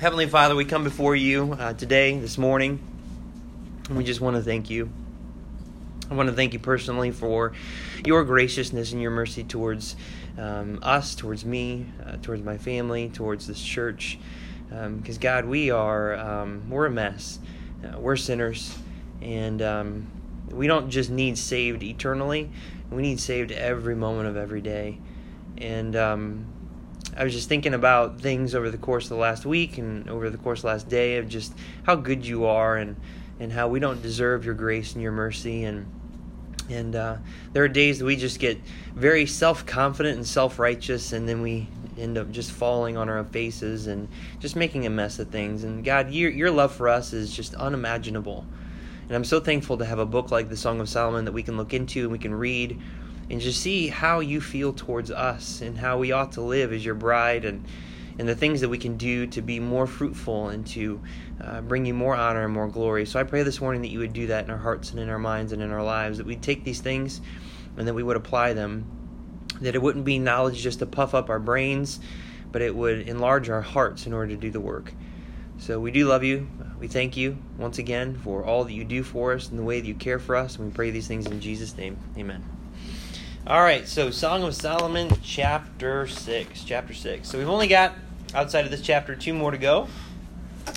Heavenly Father, we come before you uh, today, this morning, and we just want to thank you. I want to thank you personally for your graciousness and your mercy towards um, us, towards me, uh, towards my family, towards this church. Because um, God, we are um, we're a mess. Uh, we're sinners, and um, we don't just need saved eternally. We need saved every moment of every day. And um, I was just thinking about things over the course of the last week and over the course of the last day of just how good you are and, and how we don't deserve your grace and your mercy and and uh, there are days that we just get very self confident and self righteous, and then we end up just falling on our faces and just making a mess of things. And God, your, your love for us is just unimaginable. And I'm so thankful to have a book like the Song of Solomon that we can look into and we can read and just see how you feel towards us and how we ought to live as your bride and and the things that we can do to be more fruitful and to uh, bring you more honor and more glory. So I pray this morning that you would do that in our hearts and in our minds and in our lives, that we'd take these things and that we would apply them, that it wouldn't be knowledge just to puff up our brains, but it would enlarge our hearts in order to do the work. So we do love you. We thank you once again for all that you do for us and the way that you care for us. And we pray these things in Jesus' name. Amen. All right, so Song of Solomon, chapter 6. Chapter 6. So we've only got, outside of this chapter, two more to go.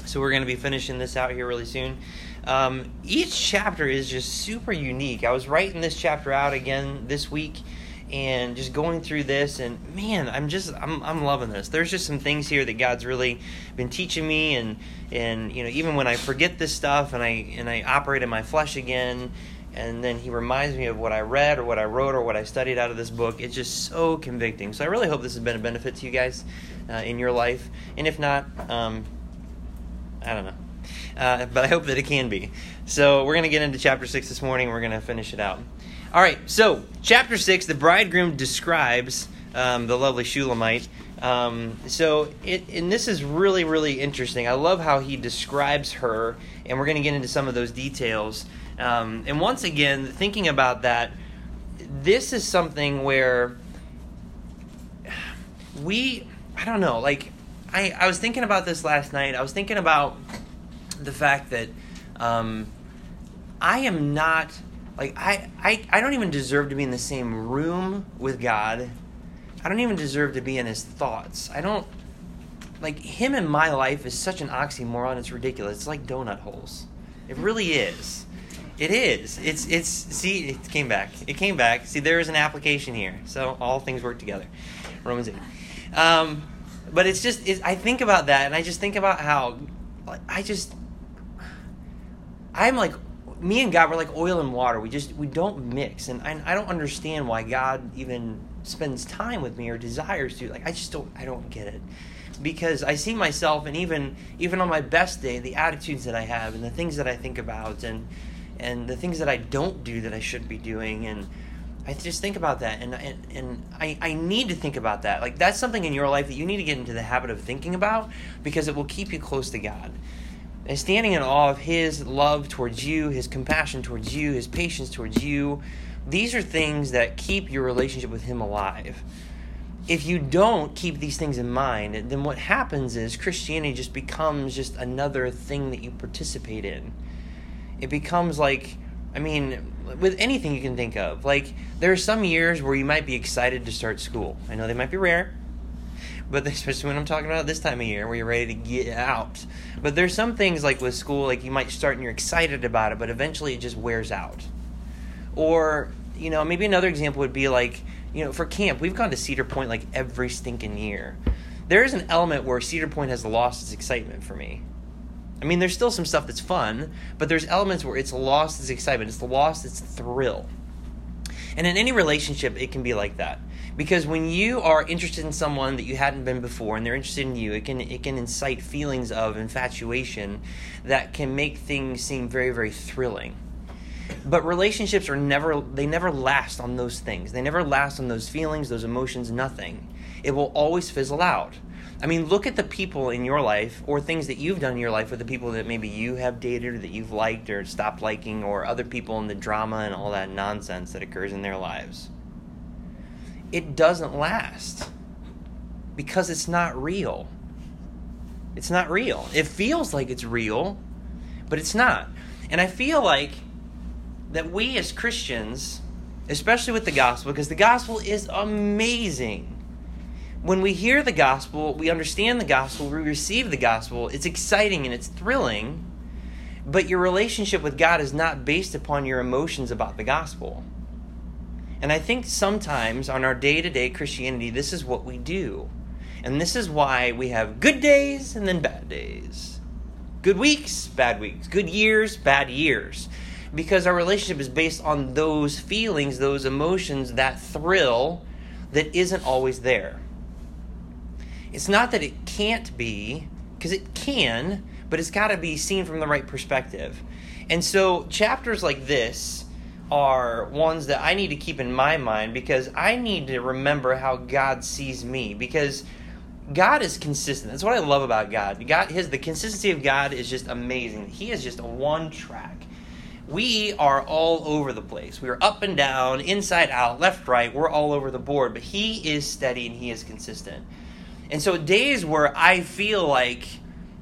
So we're going to be finishing this out here really soon. Um, each chapter is just super unique. I was writing this chapter out again this week and just going through this and man i'm just i'm, I'm loving this there's just some things here that god's really been teaching me and and you know even when i forget this stuff and i and i operate in my flesh again and then he reminds me of what I read or what I wrote or what I studied out of this book. It's just so convicting. So I really hope this has been a benefit to you guys uh, in your life. And if not, um, I don't know. Uh, but I hope that it can be. So we're going to get into chapter 6 this morning. We're going to finish it out. All right, so chapter 6, the bridegroom describes um, the lovely Shulamite. Um, so, it, and this is really, really interesting. I love how he describes her, and we're going to get into some of those details. Um, and once again, thinking about that, this is something where we, I don't know, like, I, I was thinking about this last night. I was thinking about the fact that um, I am not, like, I, I, I don't even deserve to be in the same room with God. I don't even deserve to be in his thoughts. I don't, like, him in my life is such an oxymoron, it's ridiculous. It's like donut holes. It really is. It is. It's it's see it came back. It came back. See there is an application here. So all things work together. Romans 8. Um, but it's just it, I think about that and I just think about how I just I'm like me and God we're like oil and water. We just we don't mix and I, I don't understand why God even spends time with me or desires to. Like I just don't I don't get it because I see myself and even even on my best day the attitudes that I have and the things that I think about and and the things that I don't do that I should be doing and I just think about that and and, and I, I need to think about that. Like that's something in your life that you need to get into the habit of thinking about because it will keep you close to God. And standing in awe of his love towards you, his compassion towards you, his patience towards you, these are things that keep your relationship with him alive. If you don't keep these things in mind, then what happens is Christianity just becomes just another thing that you participate in it becomes like I mean, with anything you can think of. Like there are some years where you might be excited to start school. I know they might be rare, but especially when I'm talking about this time of year where you're ready to get out. But there's some things like with school, like you might start and you're excited about it, but eventually it just wears out. Or you know, maybe another example would be like you know, for camp, we've gone to Cedar Point like every stinking year. There is an element where Cedar Point has lost its excitement for me. I mean, there's still some stuff that's fun, but there's elements where it's lost its excitement, it's lost its thrill. And in any relationship, it can be like that. Because when you are interested in someone that you hadn't been before and they're interested in you, it can it can incite feelings of infatuation that can make things seem very, very thrilling. But relationships are never they never last on those things. They never last on those feelings, those emotions, nothing. It will always fizzle out. I mean, look at the people in your life or things that you've done in your life with the people that maybe you have dated or that you've liked or stopped liking or other people and the drama and all that nonsense that occurs in their lives. It doesn't last because it's not real. It's not real. It feels like it's real, but it's not. And I feel like that we as Christians, especially with the gospel, because the gospel is amazing. When we hear the gospel, we understand the gospel, we receive the gospel, it's exciting and it's thrilling, but your relationship with God is not based upon your emotions about the gospel. And I think sometimes on our day to day Christianity, this is what we do. And this is why we have good days and then bad days. Good weeks, bad weeks. Good years, bad years. Because our relationship is based on those feelings, those emotions, that thrill that isn't always there. It's not that it can't be, because it can, but it's got to be seen from the right perspective. And so, chapters like this are ones that I need to keep in my mind because I need to remember how God sees me. Because God is consistent. That's what I love about God. God his the consistency of God is just amazing. He is just one track. We are all over the place. We are up and down, inside out, left, right. We're all over the board, but he is steady and he is consistent. And so days where I feel like,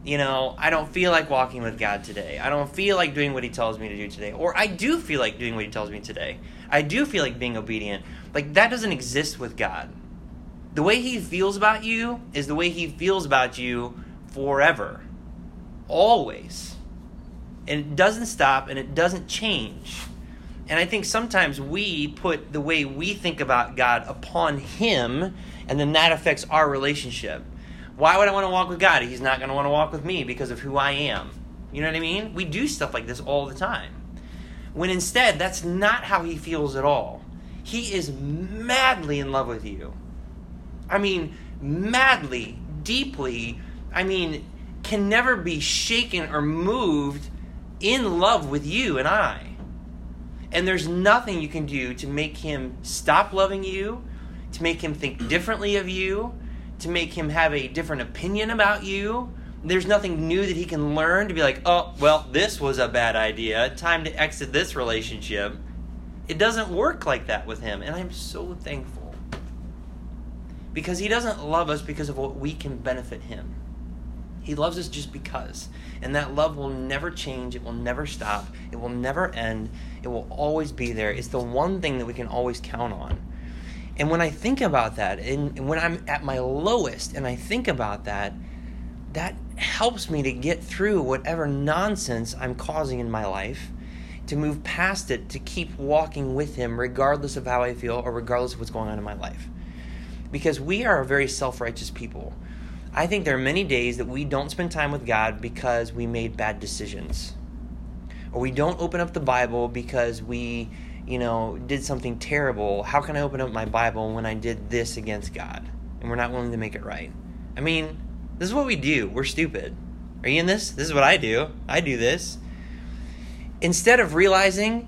you know, I don't feel like walking with God today. I don't feel like doing what he tells me to do today. Or I do feel like doing what he tells me today. I do feel like being obedient. Like that doesn't exist with God the way he feels about you is the way he feels about you forever. Always. And it doesn't stop and it doesn't change. And I think sometimes we put the way we think about God upon him, and then that affects our relationship. Why would I want to walk with God? He's not going to want to walk with me because of who I am. You know what I mean? We do stuff like this all the time. When instead, that's not how he feels at all. He is madly in love with you. I mean, madly, deeply, I mean, can never be shaken or moved in love with you and I. And there's nothing you can do to make him stop loving you, to make him think differently of you, to make him have a different opinion about you. There's nothing new that he can learn to be like, oh, well, this was a bad idea. Time to exit this relationship. It doesn't work like that with him. And I'm so thankful because he doesn't love us because of what we can benefit him. He loves us just because. And that love will never change. It will never stop. It will never end. It will always be there. It's the one thing that we can always count on. And when I think about that, and when I'm at my lowest and I think about that, that helps me to get through whatever nonsense I'm causing in my life, to move past it, to keep walking with Him, regardless of how I feel or regardless of what's going on in my life because we are a very self righteous people. I think there are many days that we don't spend time with God because we made bad decisions. Or we don't open up the Bible because we, you know, did something terrible. How can I open up my Bible when I did this against God? And we're not willing to make it right. I mean, this is what we do. We're stupid. Are you in this? This is what I do. I do this. Instead of realizing,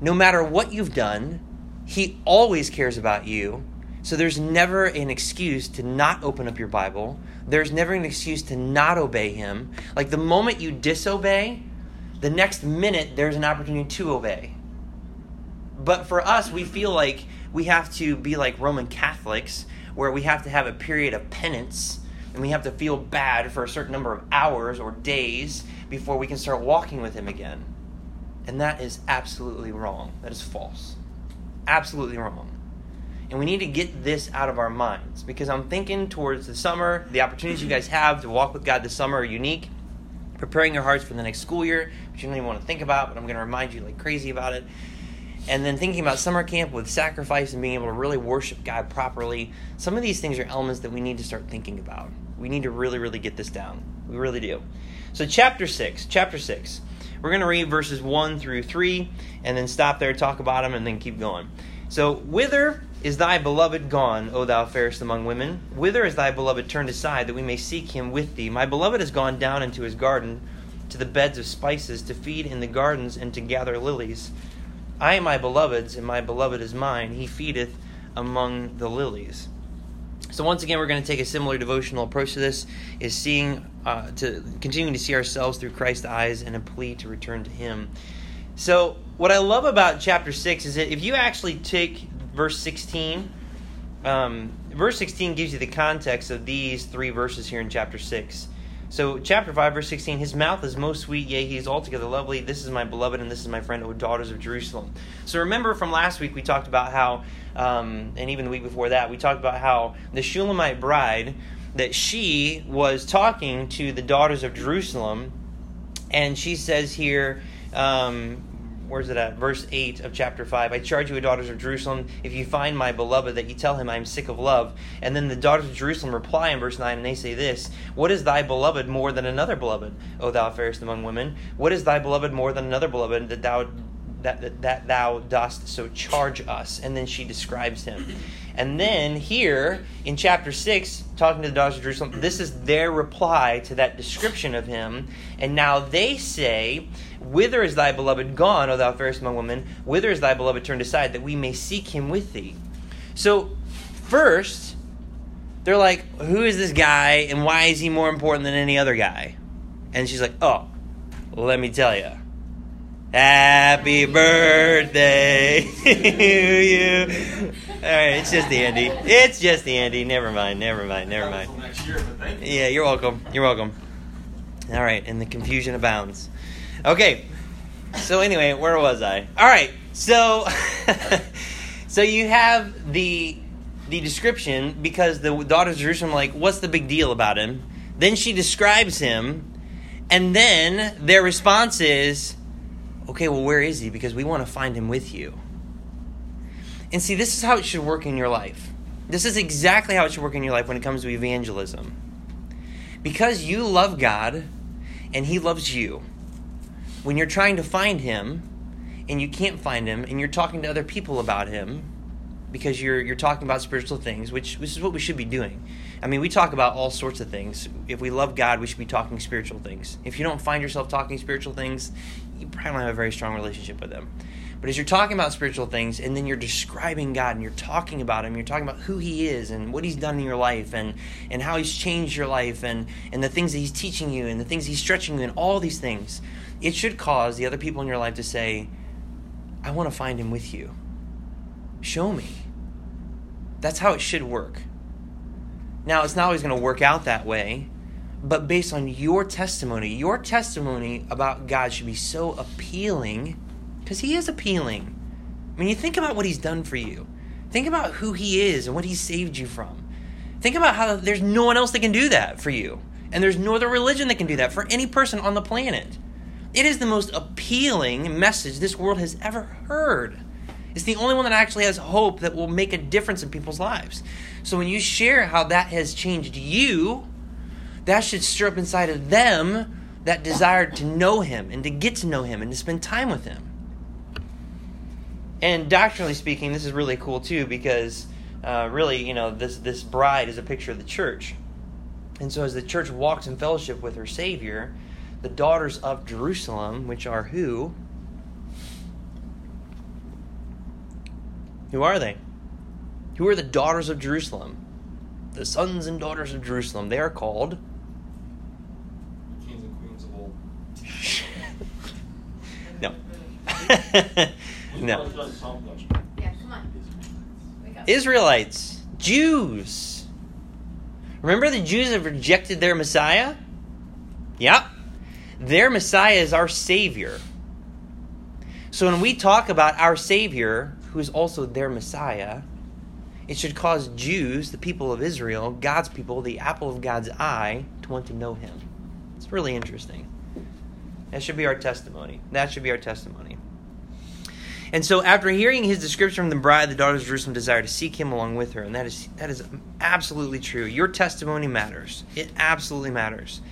no matter what you've done, He always cares about you so there's never an excuse to not open up your Bible. There's never an excuse to not obey Him. Like the moment you disobey, the next minute there's an opportunity to obey. But for us, we feel like we have to be like Roman Catholics, where we have to have a period of penance and we have to feel bad for a certain number of hours or days before we can start walking with Him again. And that is absolutely wrong. That is false. Absolutely wrong. And we need to get this out of our minds because I'm thinking towards the summer, the opportunities you guys have to walk with God this summer are unique. Preparing your hearts for the next school year, you don't even want to think about, but I'm going to remind you like crazy about it. And then thinking about summer camp with sacrifice and being able to really worship God properly. Some of these things are elements that we need to start thinking about. We need to really, really get this down. We really do. So, chapter 6, chapter 6. We're going to read verses 1 through 3 and then stop there, talk about them, and then keep going. So, whither is thy beloved gone, O thou fairest among women? Whither is thy beloved turned aside, that we may seek him with thee? My beloved is gone down into his garden, to the beds of spices, to feed in the gardens, and to gather lilies. I am my beloved's, and my beloved is mine. He feedeth among the lilies. So once again, we're going to take a similar devotional approach to this: is seeing, uh, to continuing to see ourselves through Christ's eyes, and a plea to return to Him. So what I love about chapter six is that if you actually take verse 16. Um, verse 16 gives you the context of these three verses here in chapter 6. So, chapter 5, verse 16 His mouth is most sweet, yea, he is altogether lovely. This is my beloved, and this is my friend, O daughters of Jerusalem. So, remember from last week, we talked about how, um, and even the week before that, we talked about how the Shulamite bride, that she was talking to the daughters of Jerusalem, and she says here, um, where's it at? Verse 8 of chapter 5. I charge you, daughters of Jerusalem, if you find my beloved, that you tell him I am sick of love. And then the daughters of Jerusalem reply in verse 9, and they say this What is thy beloved more than another beloved, O thou fairest among women? What is thy beloved more than another beloved, that thou that, that, that thou dost so charge us? And then she describes him. And then here in chapter 6, talking to the daughters of Jerusalem, this is their reply to that description of him. And now they say, Whither is thy beloved gone, O thou fairest among women? Whither is thy beloved turned aside, that we may seek him with thee? So, first, they're like, Who is this guy, and why is he more important than any other guy? And she's like, Oh, let me tell you. Happy birthday to you. All right, it's just the Andy. It's just the Andy. Never mind. Never mind. Never mind. Yeah, you're welcome. You're welcome. All right, and the confusion abounds. Okay, so anyway, where was I? All right, so so you have the the description because the daughters of Jerusalem like, what's the big deal about him? Then she describes him, and then their response is okay, well, where is he? Because we want to find him with you. And see, this is how it should work in your life. This is exactly how it should work in your life when it comes to evangelism. Because you love God and he loves you, when you're trying to find him and you can't find him and you're talking to other people about him because you're you're talking about spiritual things, which which is what we should be doing. I mean, we talk about all sorts of things. If we love God, we should be talking spiritual things. If you don't find yourself talking spiritual things, you probably don't have a very strong relationship with Him. But as you're talking about spiritual things and then you're describing God and you're talking about Him, you're talking about who He is and what He's done in your life and, and how He's changed your life and, and the things that He's teaching you and the things He's stretching you and all these things, it should cause the other people in your life to say, I want to find Him with you. Show me. That's how it should work. Now, it's not always going to work out that way, but based on your testimony, your testimony about God should be so appealing because He is appealing. I mean, you think about what He's done for you, think about who He is and what He saved you from. Think about how there's no one else that can do that for you, and there's no other religion that can do that for any person on the planet. It is the most appealing message this world has ever heard. It's the only one that actually has hope that will make a difference in people's lives. So when you share how that has changed you, that should stir up inside of them that desire to know him and to get to know him and to spend time with him. And doctrinally speaking, this is really cool too because uh, really, you know, this this bride is a picture of the church. And so as the church walks in fellowship with her Savior, the daughters of Jerusalem, which are who? Who are they? Who are the daughters of Jerusalem? The sons and daughters of Jerusalem. They are called Kings and queens of old. no. no. Yeah, come on. Israelites, Jews. Remember the Jews have rejected their Messiah? Yep. Their Messiah is our Savior. So when we talk about our Savior, who is also their Messiah, it should cause Jews, the people of Israel, God's people, the apple of God's eye, to want to know Him. It's really interesting. That should be our testimony. That should be our testimony. And so, after hearing his description from the bride, the daughters of Jerusalem desire to seek him along with her, and that is that is absolutely true. Your testimony matters. It absolutely matters.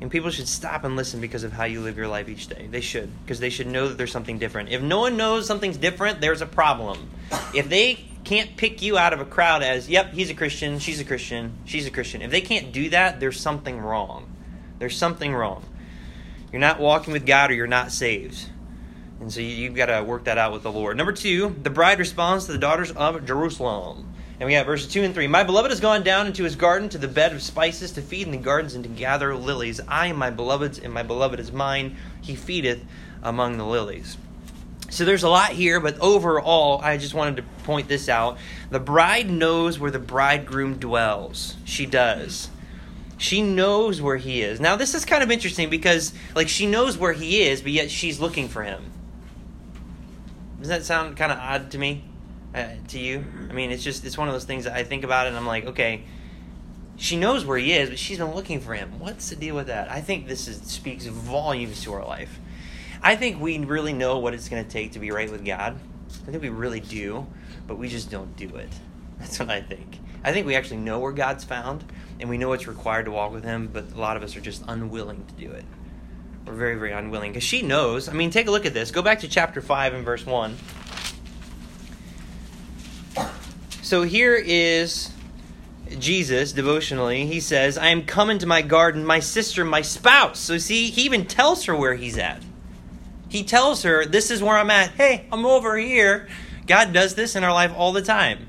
And people should stop and listen because of how you live your life each day. They should, because they should know that there's something different. If no one knows something's different, there's a problem. If they can't pick you out of a crowd as, yep, he's a Christian, she's a Christian, she's a Christian. If they can't do that, there's something wrong. There's something wrong. You're not walking with God or you're not saved. And so you, you've got to work that out with the Lord. Number two, the bride responds to the daughters of Jerusalem. And we have verses 2 and 3. My beloved has gone down into his garden to the bed of spices to feed in the gardens and to gather lilies. I am my beloved's, and my beloved is mine. He feedeth among the lilies. So there's a lot here, but overall, I just wanted to point this out. The bride knows where the bridegroom dwells. She does. She knows where he is. Now, this is kind of interesting because, like, she knows where he is, but yet she's looking for him. Does that sound kind of odd to me? Uh, to you? I mean, it's just, it's one of those things that I think about and I'm like, okay, she knows where he is, but she's been looking for him. What's the deal with that? I think this is, speaks volumes to our life. I think we really know what it's going to take to be right with God. I think we really do, but we just don't do it. That's what I think. I think we actually know where God's found, and we know what's required to walk with Him, but a lot of us are just unwilling to do it. We're very, very unwilling. Because she knows. I mean, take a look at this. Go back to chapter 5 and verse 1. So here is Jesus devotionally. He says, I am coming to my garden, my sister, my spouse. So see, he even tells her where he's at. He tells her, This is where I'm at. Hey, I'm over here. God does this in our life all the time.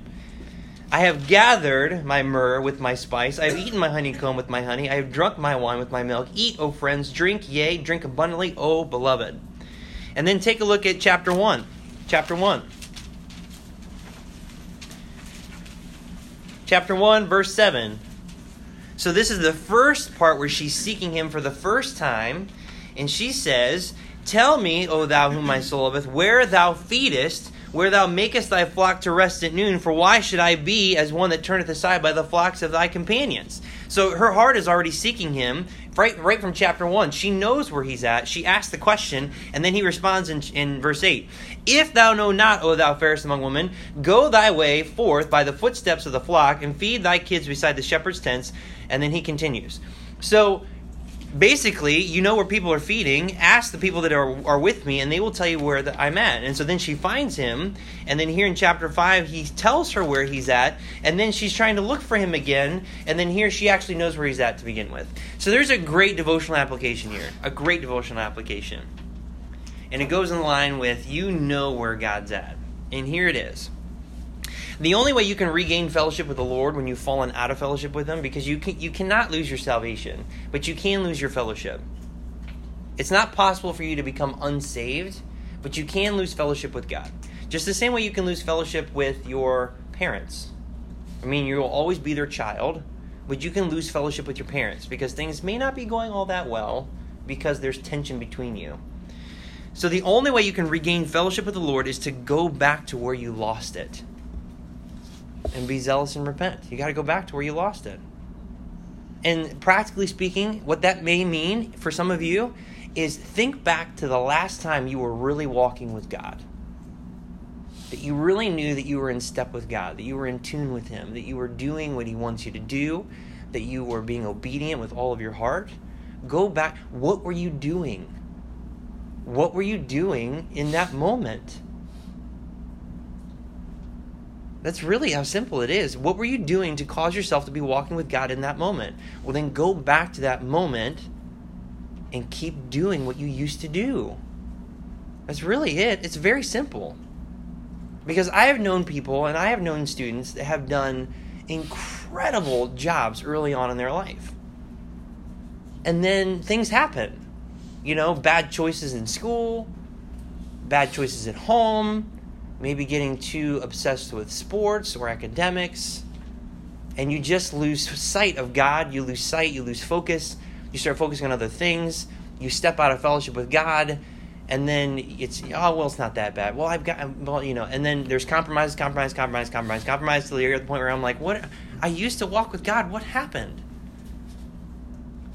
I have gathered my myrrh with my spice. I have eaten my honeycomb with my honey. I have drunk my wine with my milk. Eat, O friends, drink, yea, drink abundantly, O beloved. And then take a look at chapter 1. Chapter 1. Chapter 1, verse 7. So this is the first part where she's seeking him for the first time. And she says, Tell me, O thou whom my soul loveth, where thou feedest where thou makest thy flock to rest at noon, for why should I be as one that turneth aside by the flocks of thy companions? So her heart is already seeking him right, right from chapter 1. She knows where he's at. She asks the question, and then he responds in, in verse 8 If thou know not, O thou fairest among women, go thy way forth by the footsteps of the flock, and feed thy kids beside the shepherd's tents. And then he continues. So basically, you know where people are feeding. Ask the people that are, are with me, and they will tell you where the, I'm at. And so then she finds him, and then here in chapter 5, he tells her where he's at, and then she's trying to look for him again, and then here she actually knows where he's at to begin with. So there's a great devotional application here, a great devotional application. And it goes in line with you know where God's at. And here it is. The only way you can regain fellowship with the Lord when you've fallen out of fellowship with Him, because you can, you cannot lose your salvation, but you can lose your fellowship. It's not possible for you to become unsaved, but you can lose fellowship with God. Just the same way you can lose fellowship with your parents. I mean, you will always be their child, but you can lose fellowship with your parents because things may not be going all that well because there's tension between you. So the only way you can regain fellowship with the Lord is to go back to where you lost it and be zealous and repent. You got to go back to where you lost it. And practically speaking, what that may mean for some of you is think back to the last time you were really walking with God. That you really knew that you were in step with God, that you were in tune with Him, that you were doing what He wants you to do, that you were being obedient with all of your heart. Go back. What were you doing? What were you doing in that moment? That's really how simple it is. What were you doing to cause yourself to be walking with God in that moment? Well, then go back to that moment and keep doing what you used to do. That's really it. It's very simple. Because I have known people and I have known students that have done incredible jobs early on in their life. And then things happen. You know, bad choices in school, bad choices at home, maybe getting too obsessed with sports or academics, and you just lose sight of God, you lose sight, you lose focus, you start focusing on other things, you step out of fellowship with God, and then it's oh well it's not that bad. Well I've got well you know, and then there's compromise, compromise, compromise, compromise, compromise till you're at the point where I'm like, what? I used to walk with God. What happened?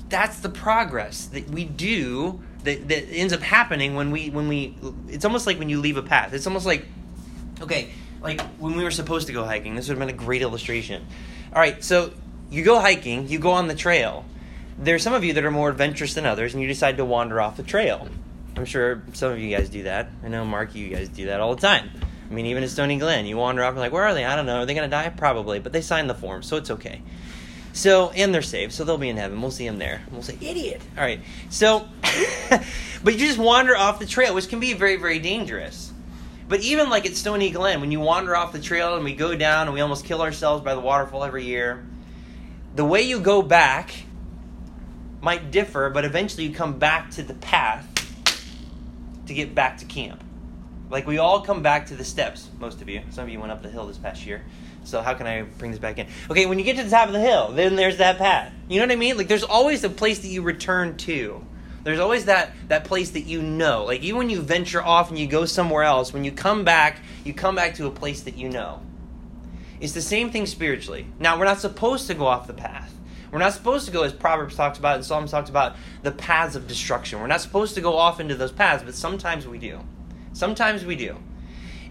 That's the progress that we do that, that ends up happening when we when we. It's almost like when you leave a path. It's almost like Okay, like when we were supposed to go hiking, this would have been a great illustration. All right, so you go hiking, you go on the trail. There's some of you that are more adventurous than others, and you decide to wander off the trail. I'm sure some of you guys do that. I know, Mark, you guys do that all the time. I mean, even at Stony Glen, you wander off and like, where are they? I don't know. Are they going to die? Probably, but they signed the form, so it's okay. So, and they're saved, so they'll be in heaven. We'll see them there. We'll say, idiot. All right. So, but you just wander off the trail, which can be very, very dangerous. But even like at Stony Glen, when you wander off the trail and we go down and we almost kill ourselves by the waterfall every year, the way you go back might differ, but eventually you come back to the path to get back to camp. Like we all come back to the steps, most of you. Some of you went up the hill this past year. So how can I bring this back in? Okay, when you get to the top of the hill, then there's that path. You know what I mean? Like there's always a place that you return to. There's always that that place that you know. Like even when you venture off and you go somewhere else, when you come back, you come back to a place that you know. It's the same thing spiritually. Now, we're not supposed to go off the path. We're not supposed to go, as Proverbs talks about and Psalms talks about, the paths of destruction. We're not supposed to go off into those paths, but sometimes we do. Sometimes we do.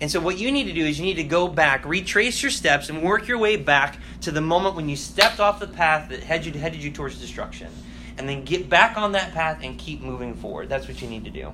And so, what you need to do is you need to go back, retrace your steps, and work your way back to the moment when you stepped off the path that headed you, headed you towards destruction. And then get back on that path and keep moving forward. That's what you need to do.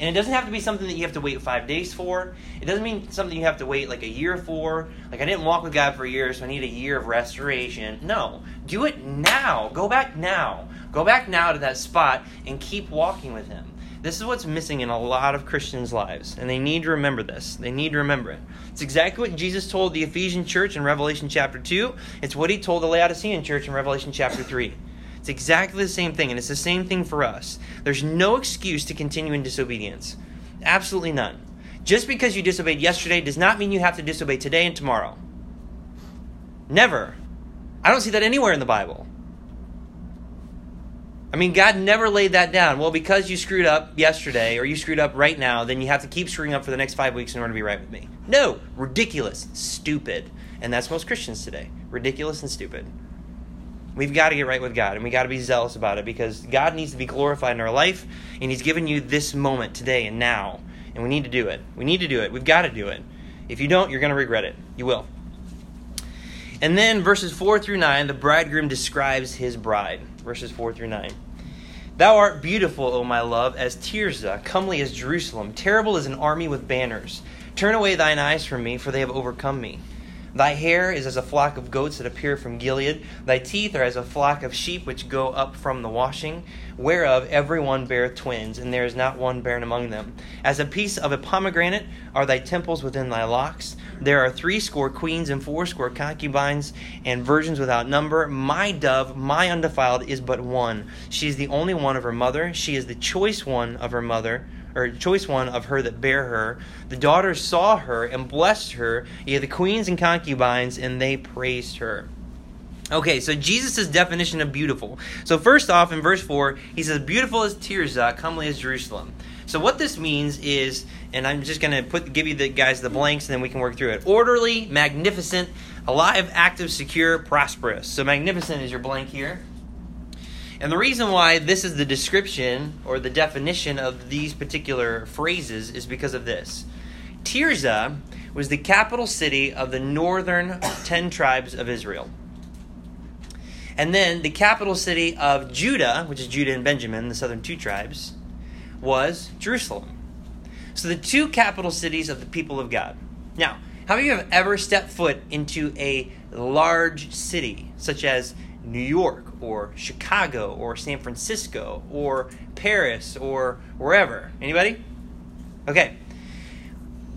And it doesn't have to be something that you have to wait five days for. It doesn't mean something you have to wait like a year for. Like, I didn't walk with God for a year, so I need a year of restoration. No. Do it now. Go back now. Go back now to that spot and keep walking with Him. This is what's missing in a lot of Christians' lives, and they need to remember this. They need to remember it. It's exactly what Jesus told the Ephesian church in Revelation chapter 2. It's what he told the Laodicean church in Revelation chapter 3. It's exactly the same thing, and it's the same thing for us. There's no excuse to continue in disobedience. Absolutely none. Just because you disobeyed yesterday does not mean you have to disobey today and tomorrow. Never. I don't see that anywhere in the Bible. I mean, God never laid that down. Well, because you screwed up yesterday or you screwed up right now, then you have to keep screwing up for the next five weeks in order to be right with me. No, ridiculous, stupid. And that's most Christians today. Ridiculous and stupid. We've got to get right with God and we got to be zealous about it because God needs to be glorified in our life and He's given you this moment today and now. And we need to do it. We need to do it. We've got to do it. If you don't, you're going to regret it. You will. And then verses 4 through 9, the bridegroom describes his bride. Verses 4 through 9. Thou art beautiful, O my love, as Tirzah, comely as Jerusalem, terrible as an army with banners. Turn away thine eyes from me, for they have overcome me. Thy hair is as a flock of goats that appear from Gilead. Thy teeth are as a flock of sheep which go up from the washing, whereof every one beareth twins, and there is not one barren among them. As a piece of a pomegranate are thy temples within thy locks. There are threescore queens and fourscore concubines and virgins without number. My dove, my undefiled, is but one. She is the only one of her mother. She is the choice one of her mother or choice one of her that bare her. The daughters saw her and blessed her, yea, the queens and concubines, and they praised her. Okay, so Jesus' definition of beautiful. So first off, in verse 4, he says, Beautiful as Tirzah, uh, comely as Jerusalem. So what this means is, and I'm just going to put give you the guys the blanks, and then we can work through it. Orderly, magnificent, alive, active, secure, prosperous. So magnificent is your blank here. And the reason why this is the description or the definition of these particular phrases is because of this. Tirzah was the capital city of the northern 10 tribes of Israel. And then the capital city of Judah, which is Judah and Benjamin, the southern two tribes, was Jerusalem. So the two capital cities of the people of God. Now, how many of you have ever stepped foot into a large city, such as New York or Chicago or San Francisco or Paris or wherever. Anybody? Okay.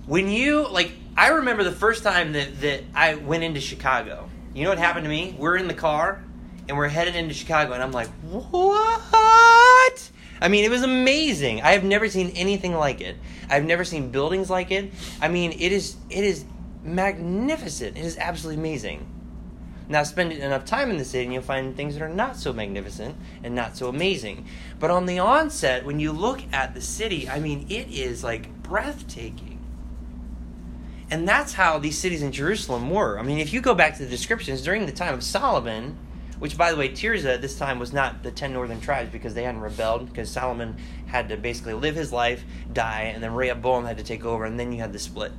When you like I remember the first time that, that I went into Chicago. You know what happened to me? We're in the car and we're headed into Chicago and I'm like, "What?" I mean, it was amazing. I have never seen anything like it. I've never seen buildings like it. I mean, it is it is magnificent. It is absolutely amazing. Now, spend enough time in the city and you'll find things that are not so magnificent and not so amazing. But on the onset, when you look at the city, I mean, it is like breathtaking. And that's how these cities in Jerusalem were. I mean, if you go back to the descriptions during the time of Solomon, which, by the way, Tirzah at this time was not the ten northern tribes because they hadn't rebelled, because Solomon had to basically live his life, die, and then Rehoboam had to take over, and then you had the split.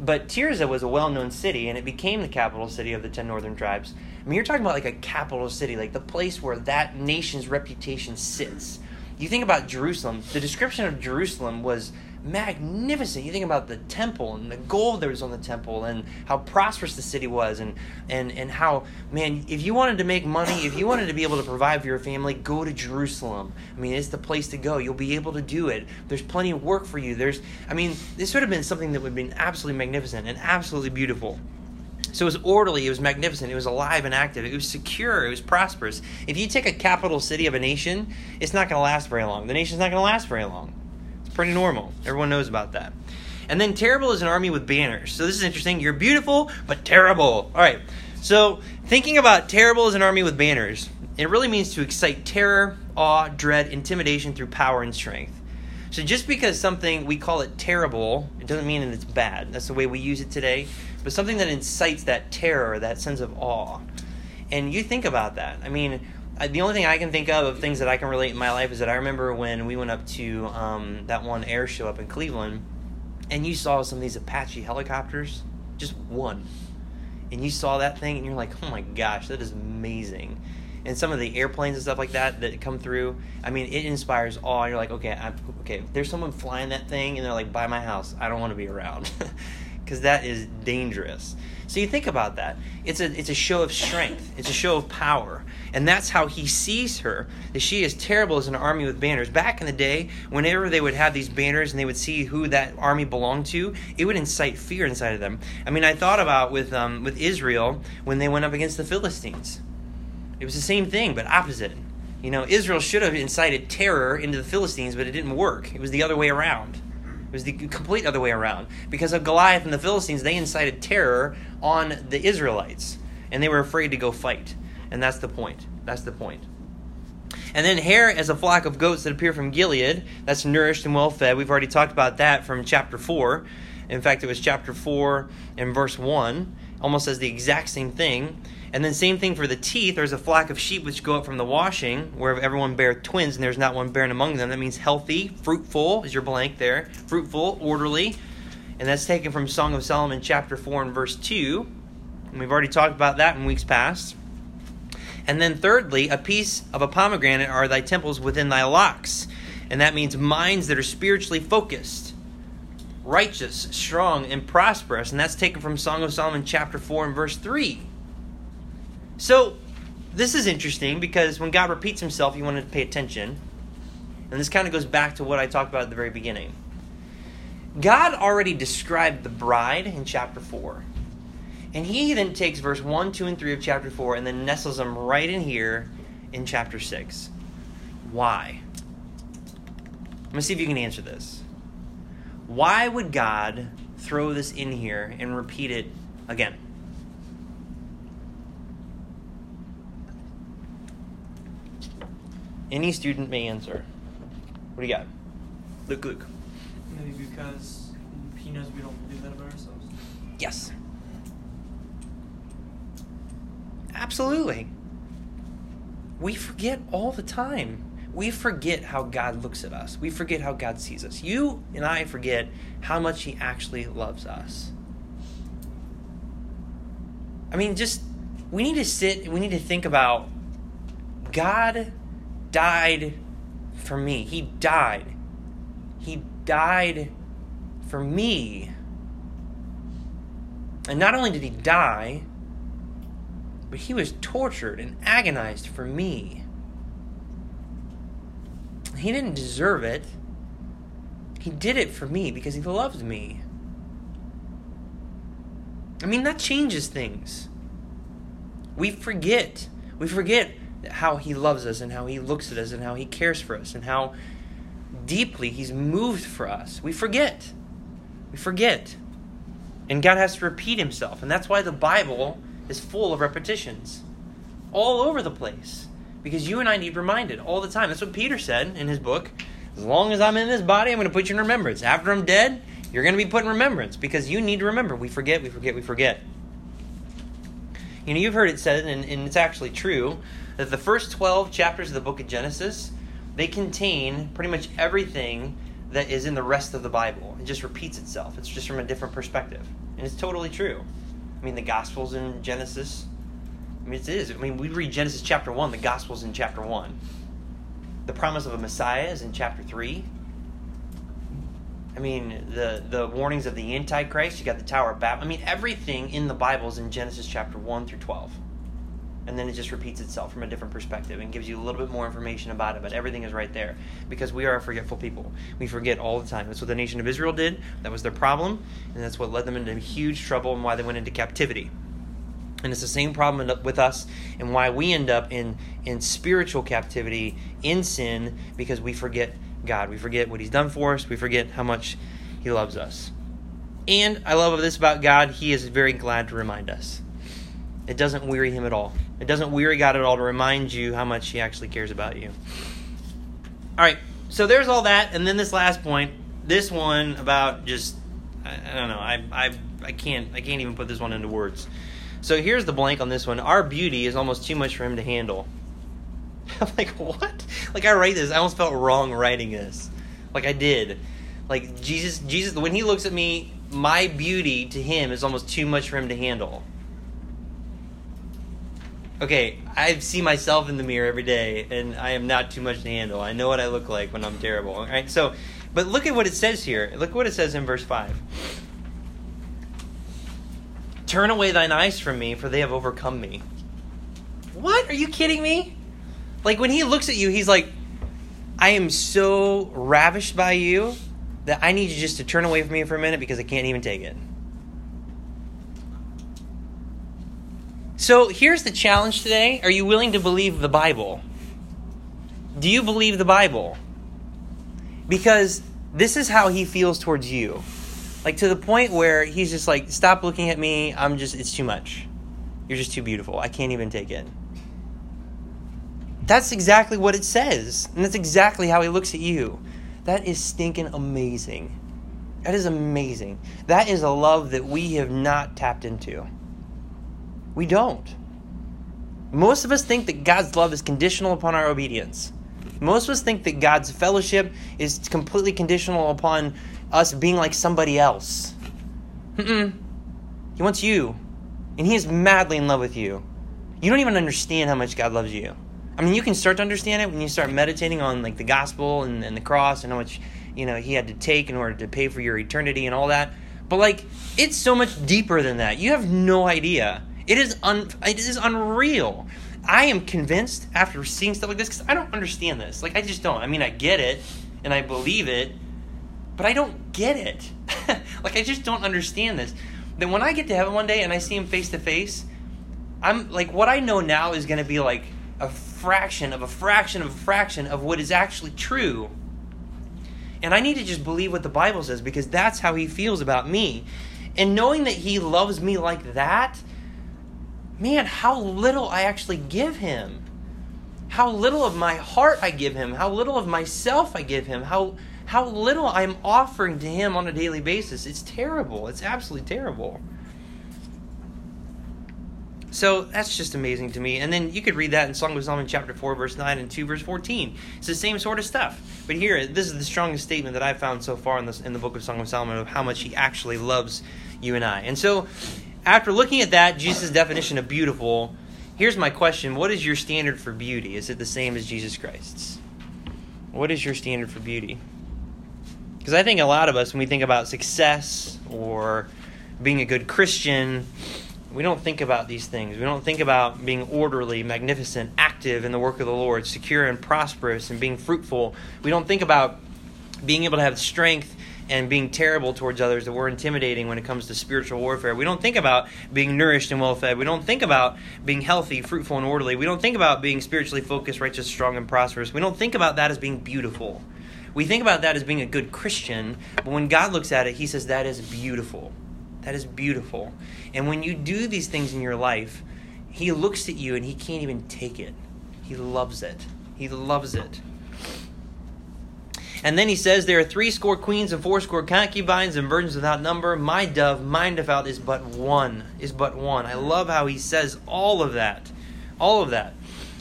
But Tirzah was a well known city, and it became the capital city of the ten northern tribes. I mean, you're talking about like a capital city, like the place where that nation's reputation sits. You think about Jerusalem, the description of Jerusalem was magnificent. You think about the temple and the gold that was on the temple and how prosperous the city was and and and how man, if you wanted to make money, if you wanted to be able to provide for your family, go to Jerusalem. I mean, it's the place to go. You'll be able to do it. There's plenty of work for you. There's I mean, this would have been something that would have been absolutely magnificent and absolutely beautiful. So it was orderly, it was magnificent, it was alive and active, it was secure, it was prosperous. If you take a capital city of a nation, it's not going to last very long. The nation's not going to last very long pretty normal. Everyone knows about that. And then terrible is an army with banners. So this is interesting. You're beautiful, but terrible. All right. So thinking about terrible as an army with banners, it really means to excite terror, awe, dread, intimidation through power and strength. So just because something we call it terrible, it doesn't mean that it's bad. That's the way we use it today. But something that incites that terror, that sense of awe. And you think about that. I mean, the only thing I can think of of things that I can relate in my life is that I remember when we went up to um, that one air show up in Cleveland, and you saw some of these Apache helicopters, just one, and you saw that thing, and you're like, oh my gosh, that is amazing. And some of the airplanes and stuff like that that come through, I mean, it inspires awe. You're like, okay, I'm, okay, there's someone flying that thing, and they're like by my house, I don't want to be around, because that is dangerous. So you think about that. It's a it's a show of strength. It's a show of power. And that's how he sees her. That she is terrible as an army with banners. Back in the day, whenever they would have these banners and they would see who that army belonged to, it would incite fear inside of them. I mean, I thought about with um, with Israel when they went up against the Philistines. It was the same thing, but opposite. You know, Israel should have incited terror into the Philistines, but it didn't work. It was the other way around. It was the complete other way around. Because of Goliath and the Philistines, they incited terror on the Israelites, and they were afraid to go fight. And that's the point. That's the point. And then hair as a flock of goats that appear from Gilead, that's nourished and well fed. We've already talked about that from chapter 4. In fact, it was chapter 4 and verse 1, almost says the exact same thing. And then same thing for the teeth. There's a flock of sheep which go up from the washing, where everyone bear twins, and there's not one barren among them. That means healthy, fruitful is your blank there. Fruitful, orderly. And that's taken from Song of Solomon chapter 4 and verse 2. And we've already talked about that in weeks past. And then thirdly, a piece of a pomegranate are thy temples within thy locks. And that means minds that are spiritually focused, righteous, strong, and prosperous. And that's taken from Song of Solomon chapter 4 and verse 3. So, this is interesting because when God repeats himself, you want to pay attention. And this kind of goes back to what I talked about at the very beginning. God already described the bride in chapter 4. And he then takes verse 1, 2, and 3 of chapter 4 and then nestles them right in here in chapter 6. Why? Let me see if you can answer this. Why would God throw this in here and repeat it again? Any student may answer. What do you got? Luke, Luke. Maybe because he knows we don't do that about ourselves. Yes. Absolutely. We forget all the time. We forget how God looks at us. We forget how God sees us. You and I forget how much He actually loves us. I mean, just, we need to sit, we need to think about God died for me. He died. He died for me. And not only did he die, but he was tortured and agonized for me. He didn't deserve it. He did it for me because he loved me. I mean, that changes things. We forget. We forget how he loves us and how he looks at us and how he cares for us and how deeply he's moved for us. We forget. We forget. And God has to repeat himself. And that's why the Bible is full of repetitions all over the place. Because you and I need reminded all the time. That's what Peter said in his book. As long as I'm in this body, I'm going to put you in remembrance. After I'm dead, you're going to be put in remembrance because you need to remember. We forget, we forget, we forget. You know, you've heard it said, and, and it's actually true, that the first 12 chapters of the book of Genesis, they contain pretty much everything that is in the rest of the Bible. It just repeats itself. It's just from a different perspective. And it's totally true. I mean, the Gospels in Genesis, I mean, it is. I mean, we read Genesis chapter 1, the Gospels in chapter 1. The promise of a Messiah is in chapter 3. I mean, the, the warnings of the Antichrist, you got the Tower of Babel. I mean, everything in the Bible is in Genesis chapter 1 through 12 and then it just repeats itself from a different perspective and gives you a little bit more information about it. But everything is right there because we are a forgetful people. We forget all the time. That's what the nation of Israel did. That was their problem, and that's what led them into huge trouble and why they went into captivity. And it's the same problem with us and why we end up in, in spiritual captivity, in sin, because we forget God. We forget what He's done for us. We forget how much He loves us. And I love this about God, He is very glad to remind us. It doesn't weary Him at all. It doesn't weary God at all to remind you how much He actually cares about you. All right, so there's all that, and then this last point, this one about just I, I don't know, I, I I can't I can't even put this one into words. So here's the blank on this one. Our beauty is almost too much for Him to handle. I'm like, what? Like I write this, I almost felt wrong writing this. Like I did. Like Jesus Jesus when he looks at me, my beauty to him is almost too much for him to handle. Okay, I see myself in the mirror every day and I am not too much to handle. I know what I look like when I'm terrible. All right? So, but look at what it says here. Look what it says in verse 5. Turn away thine eyes from me, for they have overcome me. What? Are you kidding me? Like when he looks at you, he's like, I am so ravished by you that I need you just to turn away from me for a minute because I can't even take it. So here's the challenge today. Are you willing to believe the Bible? Do you believe the Bible? Because this is how he feels towards you. Like to the point where he's just like, stop looking at me. I'm just, it's too much. You're just too beautiful. I can't even take it. That's exactly what it says. And that's exactly how he looks at you. That is stinking amazing. That is amazing. That is a love that we have not tapped into. We don't. Most of us think that God's love is conditional upon our obedience. Most of us think that God's fellowship is completely conditional upon us being like somebody else. Mm-mm. He wants you, and He is madly in love with you. You don't even understand how much God loves you. I mean, you can start to understand it when you start meditating on like the gospel and, and the cross and how much you know He had to take in order to pay for your eternity and all that. But like, it's so much deeper than that. You have no idea. It is un, it is unreal. I am convinced after seeing stuff like this because I don't understand this. Like I just don't. I mean, I get it and I believe it, but I don't get it. like I just don't understand this. Then when I get to heaven one day and I see him face to face, I'm like what I know now is going to be like a fraction of a fraction of a fraction of what is actually true. And I need to just believe what the Bible says because that's how he feels about me. And knowing that he loves me like that man, how little I actually give him. How little of my heart I give him, how little of myself I give him, how how little I'm offering to him on a daily basis. It's terrible. It's absolutely terrible. So that's just amazing to me. And then you could read that in Song of Solomon chapter 4, verse 9 and 2, verse 14. It's the same sort of stuff. But here, this is the strongest statement that I've found so far in, this, in the book of Song of Solomon of how much he actually loves you and I. And so after looking at that, Jesus' definition of beautiful, here's my question What is your standard for beauty? Is it the same as Jesus Christ's? What is your standard for beauty? Because I think a lot of us, when we think about success or being a good Christian, we don't think about these things. We don't think about being orderly, magnificent, active in the work of the Lord, secure and prosperous, and being fruitful. We don't think about being able to have strength and being terrible towards others, that we're intimidating when it comes to spiritual warfare. We don't think about being nourished and well fed. We don't think about being healthy, fruitful, and orderly. We don't think about being spiritually focused, righteous, strong, and prosperous. We don't think about that as being beautiful. We think about that as being a good Christian, but when God looks at it, He says that is beautiful. That is beautiful. And when you do these things in your life, He looks at you and He can't even take it. He loves it. He loves it. And then he says, There are three score queens and four score concubines and virgins without number. My dove, mine devout, is but one. Is but one. I love how he says all of that. All of that.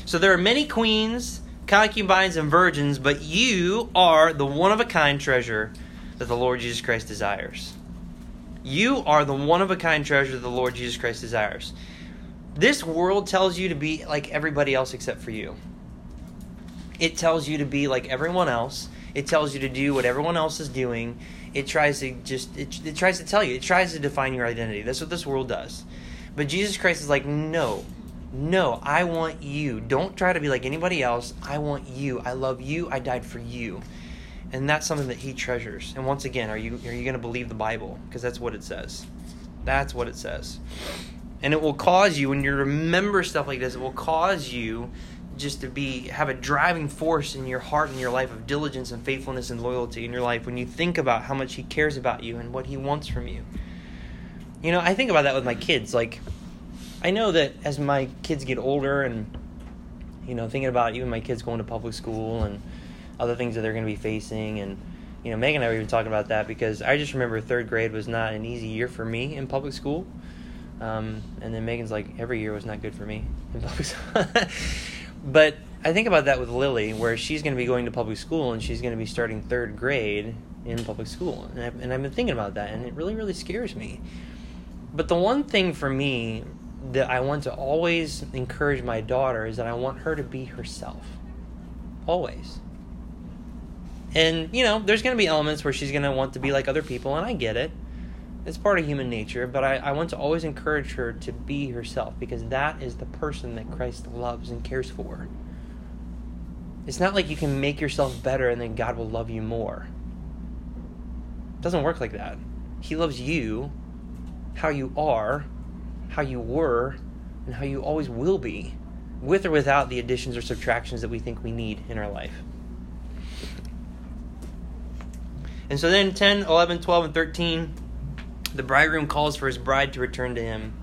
So there are many queens, concubines, and virgins, but you are the one of a kind treasure that the Lord Jesus Christ desires. You are the one of a kind treasure that the Lord Jesus Christ desires. This world tells you to be like everybody else except for you. It tells you to be like everyone else it tells you to do what everyone else is doing. It tries to just it, it tries to tell you. It tries to define your identity. That's what this world does. But Jesus Christ is like, "No. No, I want you. Don't try to be like anybody else. I want you. I love you. I died for you." And that's something that he treasures. And once again, are you are you going to believe the Bible? Because that's what it says. That's what it says. And it will cause you when you remember stuff like this, it will cause you just to be have a driving force in your heart and your life of diligence and faithfulness and loyalty in your life when you think about how much he cares about you and what he wants from you. You know, I think about that with my kids. Like, I know that as my kids get older and, you know, thinking about even my kids going to public school and other things that they're going to be facing. And, you know, Megan and I were even talking about that because I just remember third grade was not an easy year for me in public school. Um, and then Megan's like, every year was not good for me in public school. But I think about that with Lily, where she's going to be going to public school and she's going to be starting third grade in public school. And I've, and I've been thinking about that, and it really, really scares me but the one thing for me that I want to always encourage my daughter is that I want her to be herself. Always. And, you know, there's going to be elements where she's going to want to be like other people, and I get it. It's part of human nature, but I, I want to always encourage her to be herself because that is the person that Christ loves and cares for. It's not like you can make yourself better and then God will love you more. It doesn't work like that. He loves you how you are, how you were, and how you always will be, with or without the additions or subtractions that we think we need in our life. And so then 10, 11, 12, and 13, the bridegroom calls for his bride to return to him.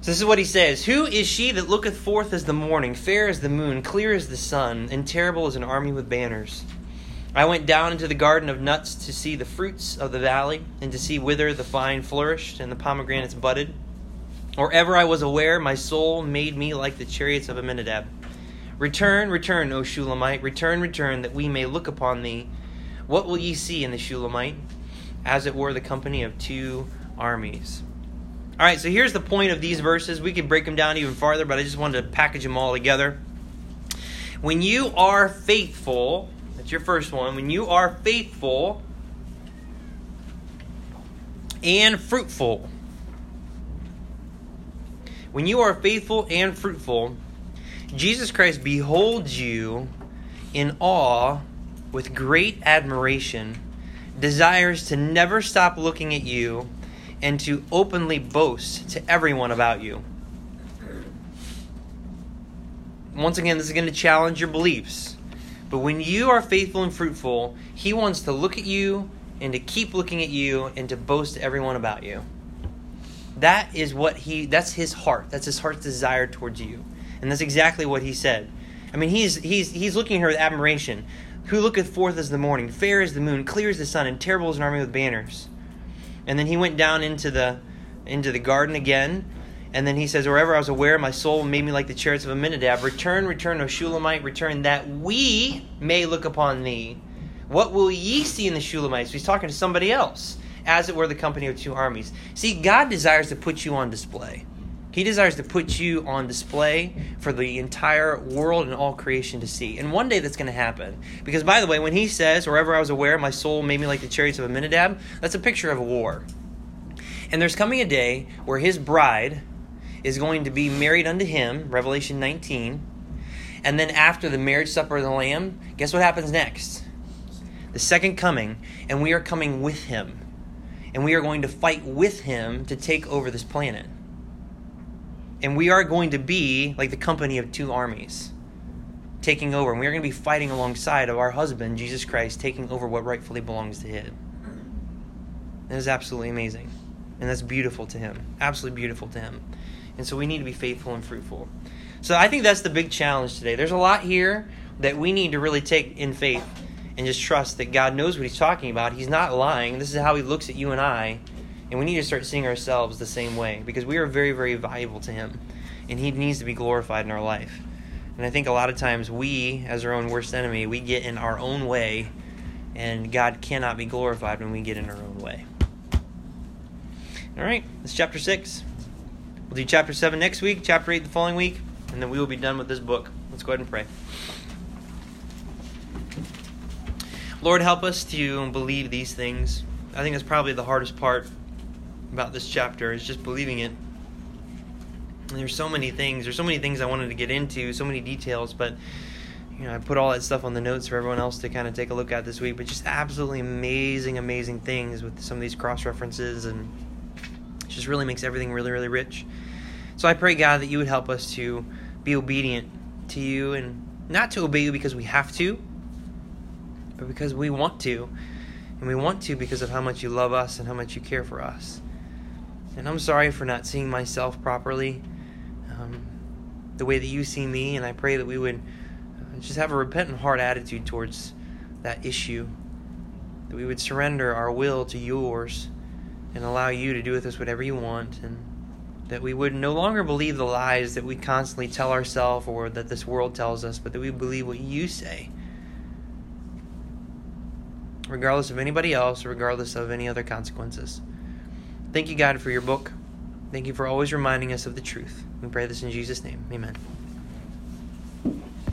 So this is what he says Who is she that looketh forth as the morning, fair as the moon, clear as the sun, and terrible as an army with banners? I went down into the garden of nuts to see the fruits of the valley, and to see whither the vine flourished and the pomegranates budded. Or ever I was aware, my soul made me like the chariots of Abinadab. Return, return, O Shulamite, return, return, that we may look upon thee. What will ye see in the Shulamite? As it were the company of two armies. All right, so here's the point of these verses. We could break them down even farther, but I just wanted to package them all together. When you are faithful, that's your first one. When you are faithful and fruitful. When you are faithful and fruitful, Jesus Christ beholds you in awe with great admiration, desires to never stop looking at you, and to openly boast to everyone about you. Once again, this is going to challenge your beliefs. But when you are faithful and fruitful, He wants to look at you and to keep looking at you and to boast to everyone about you. That is what He, that's His heart. That's His heart's desire towards you. And that's exactly what He said. I mean, He's, he's, he's looking at her with admiration. Who looketh forth as the morning, fair as the moon, clear as the sun, and terrible as an army with banners. And then he went down into the into the garden again, and then he says, Wherever I was aware, my soul made me like the chariots of Abinadab. Return, return, O Shulamite, return, that we may look upon thee. What will ye see in the Shulamites? So he's talking to somebody else, as it were the company of two armies. See, God desires to put you on display. He desires to put you on display for the entire world and all creation to see. And one day that's going to happen. Because, by the way, when he says, Wherever I was aware, my soul made me like the chariots of Abinadab, that's a picture of a war. And there's coming a day where his bride, is going to be married unto him, Revelation 19. And then after the marriage supper of the Lamb, guess what happens next? The second coming, and we are coming with him. And we are going to fight with him to take over this planet. And we are going to be like the company of two armies taking over. And we are going to be fighting alongside of our husband, Jesus Christ, taking over what rightfully belongs to him. That is absolutely amazing. And that's beautiful to him. Absolutely beautiful to him. And so we need to be faithful and fruitful. So I think that's the big challenge today. There's a lot here that we need to really take in faith and just trust that God knows what He's talking about. He's not lying. This is how He looks at you and I. And we need to start seeing ourselves the same way because we are very, very valuable to Him. And He needs to be glorified in our life. And I think a lot of times we, as our own worst enemy, we get in our own way, and God cannot be glorified when we get in our own way. All right, that's chapter 6. We'll do chapter 7 next week, chapter 8 the following week, and then we will be done with this book. Let's go ahead and pray. Lord, help us to believe these things. I think that's probably the hardest part about this chapter is just believing it. And there's so many things. There's so many things I wanted to get into, so many details, but you know, I put all that stuff on the notes for everyone else to kind of take a look at this week. But just absolutely amazing, amazing things with some of these cross references and just really makes everything really, really rich. So I pray, God, that you would help us to be obedient to you and not to obey you because we have to, but because we want to. And we want to because of how much you love us and how much you care for us. And I'm sorry for not seeing myself properly, um, the way that you see me, and I pray that we would uh, just have a repentant heart attitude towards that issue, that we would surrender our will to yours and allow you to do with us whatever you want, and that we would no longer believe the lies that we constantly tell ourselves or that this world tells us, but that we believe what you say regardless of anybody else, regardless of any other consequences. Thank you, God, for your book. Thank you for always reminding us of the truth. We pray this in Jesus' name. Amen.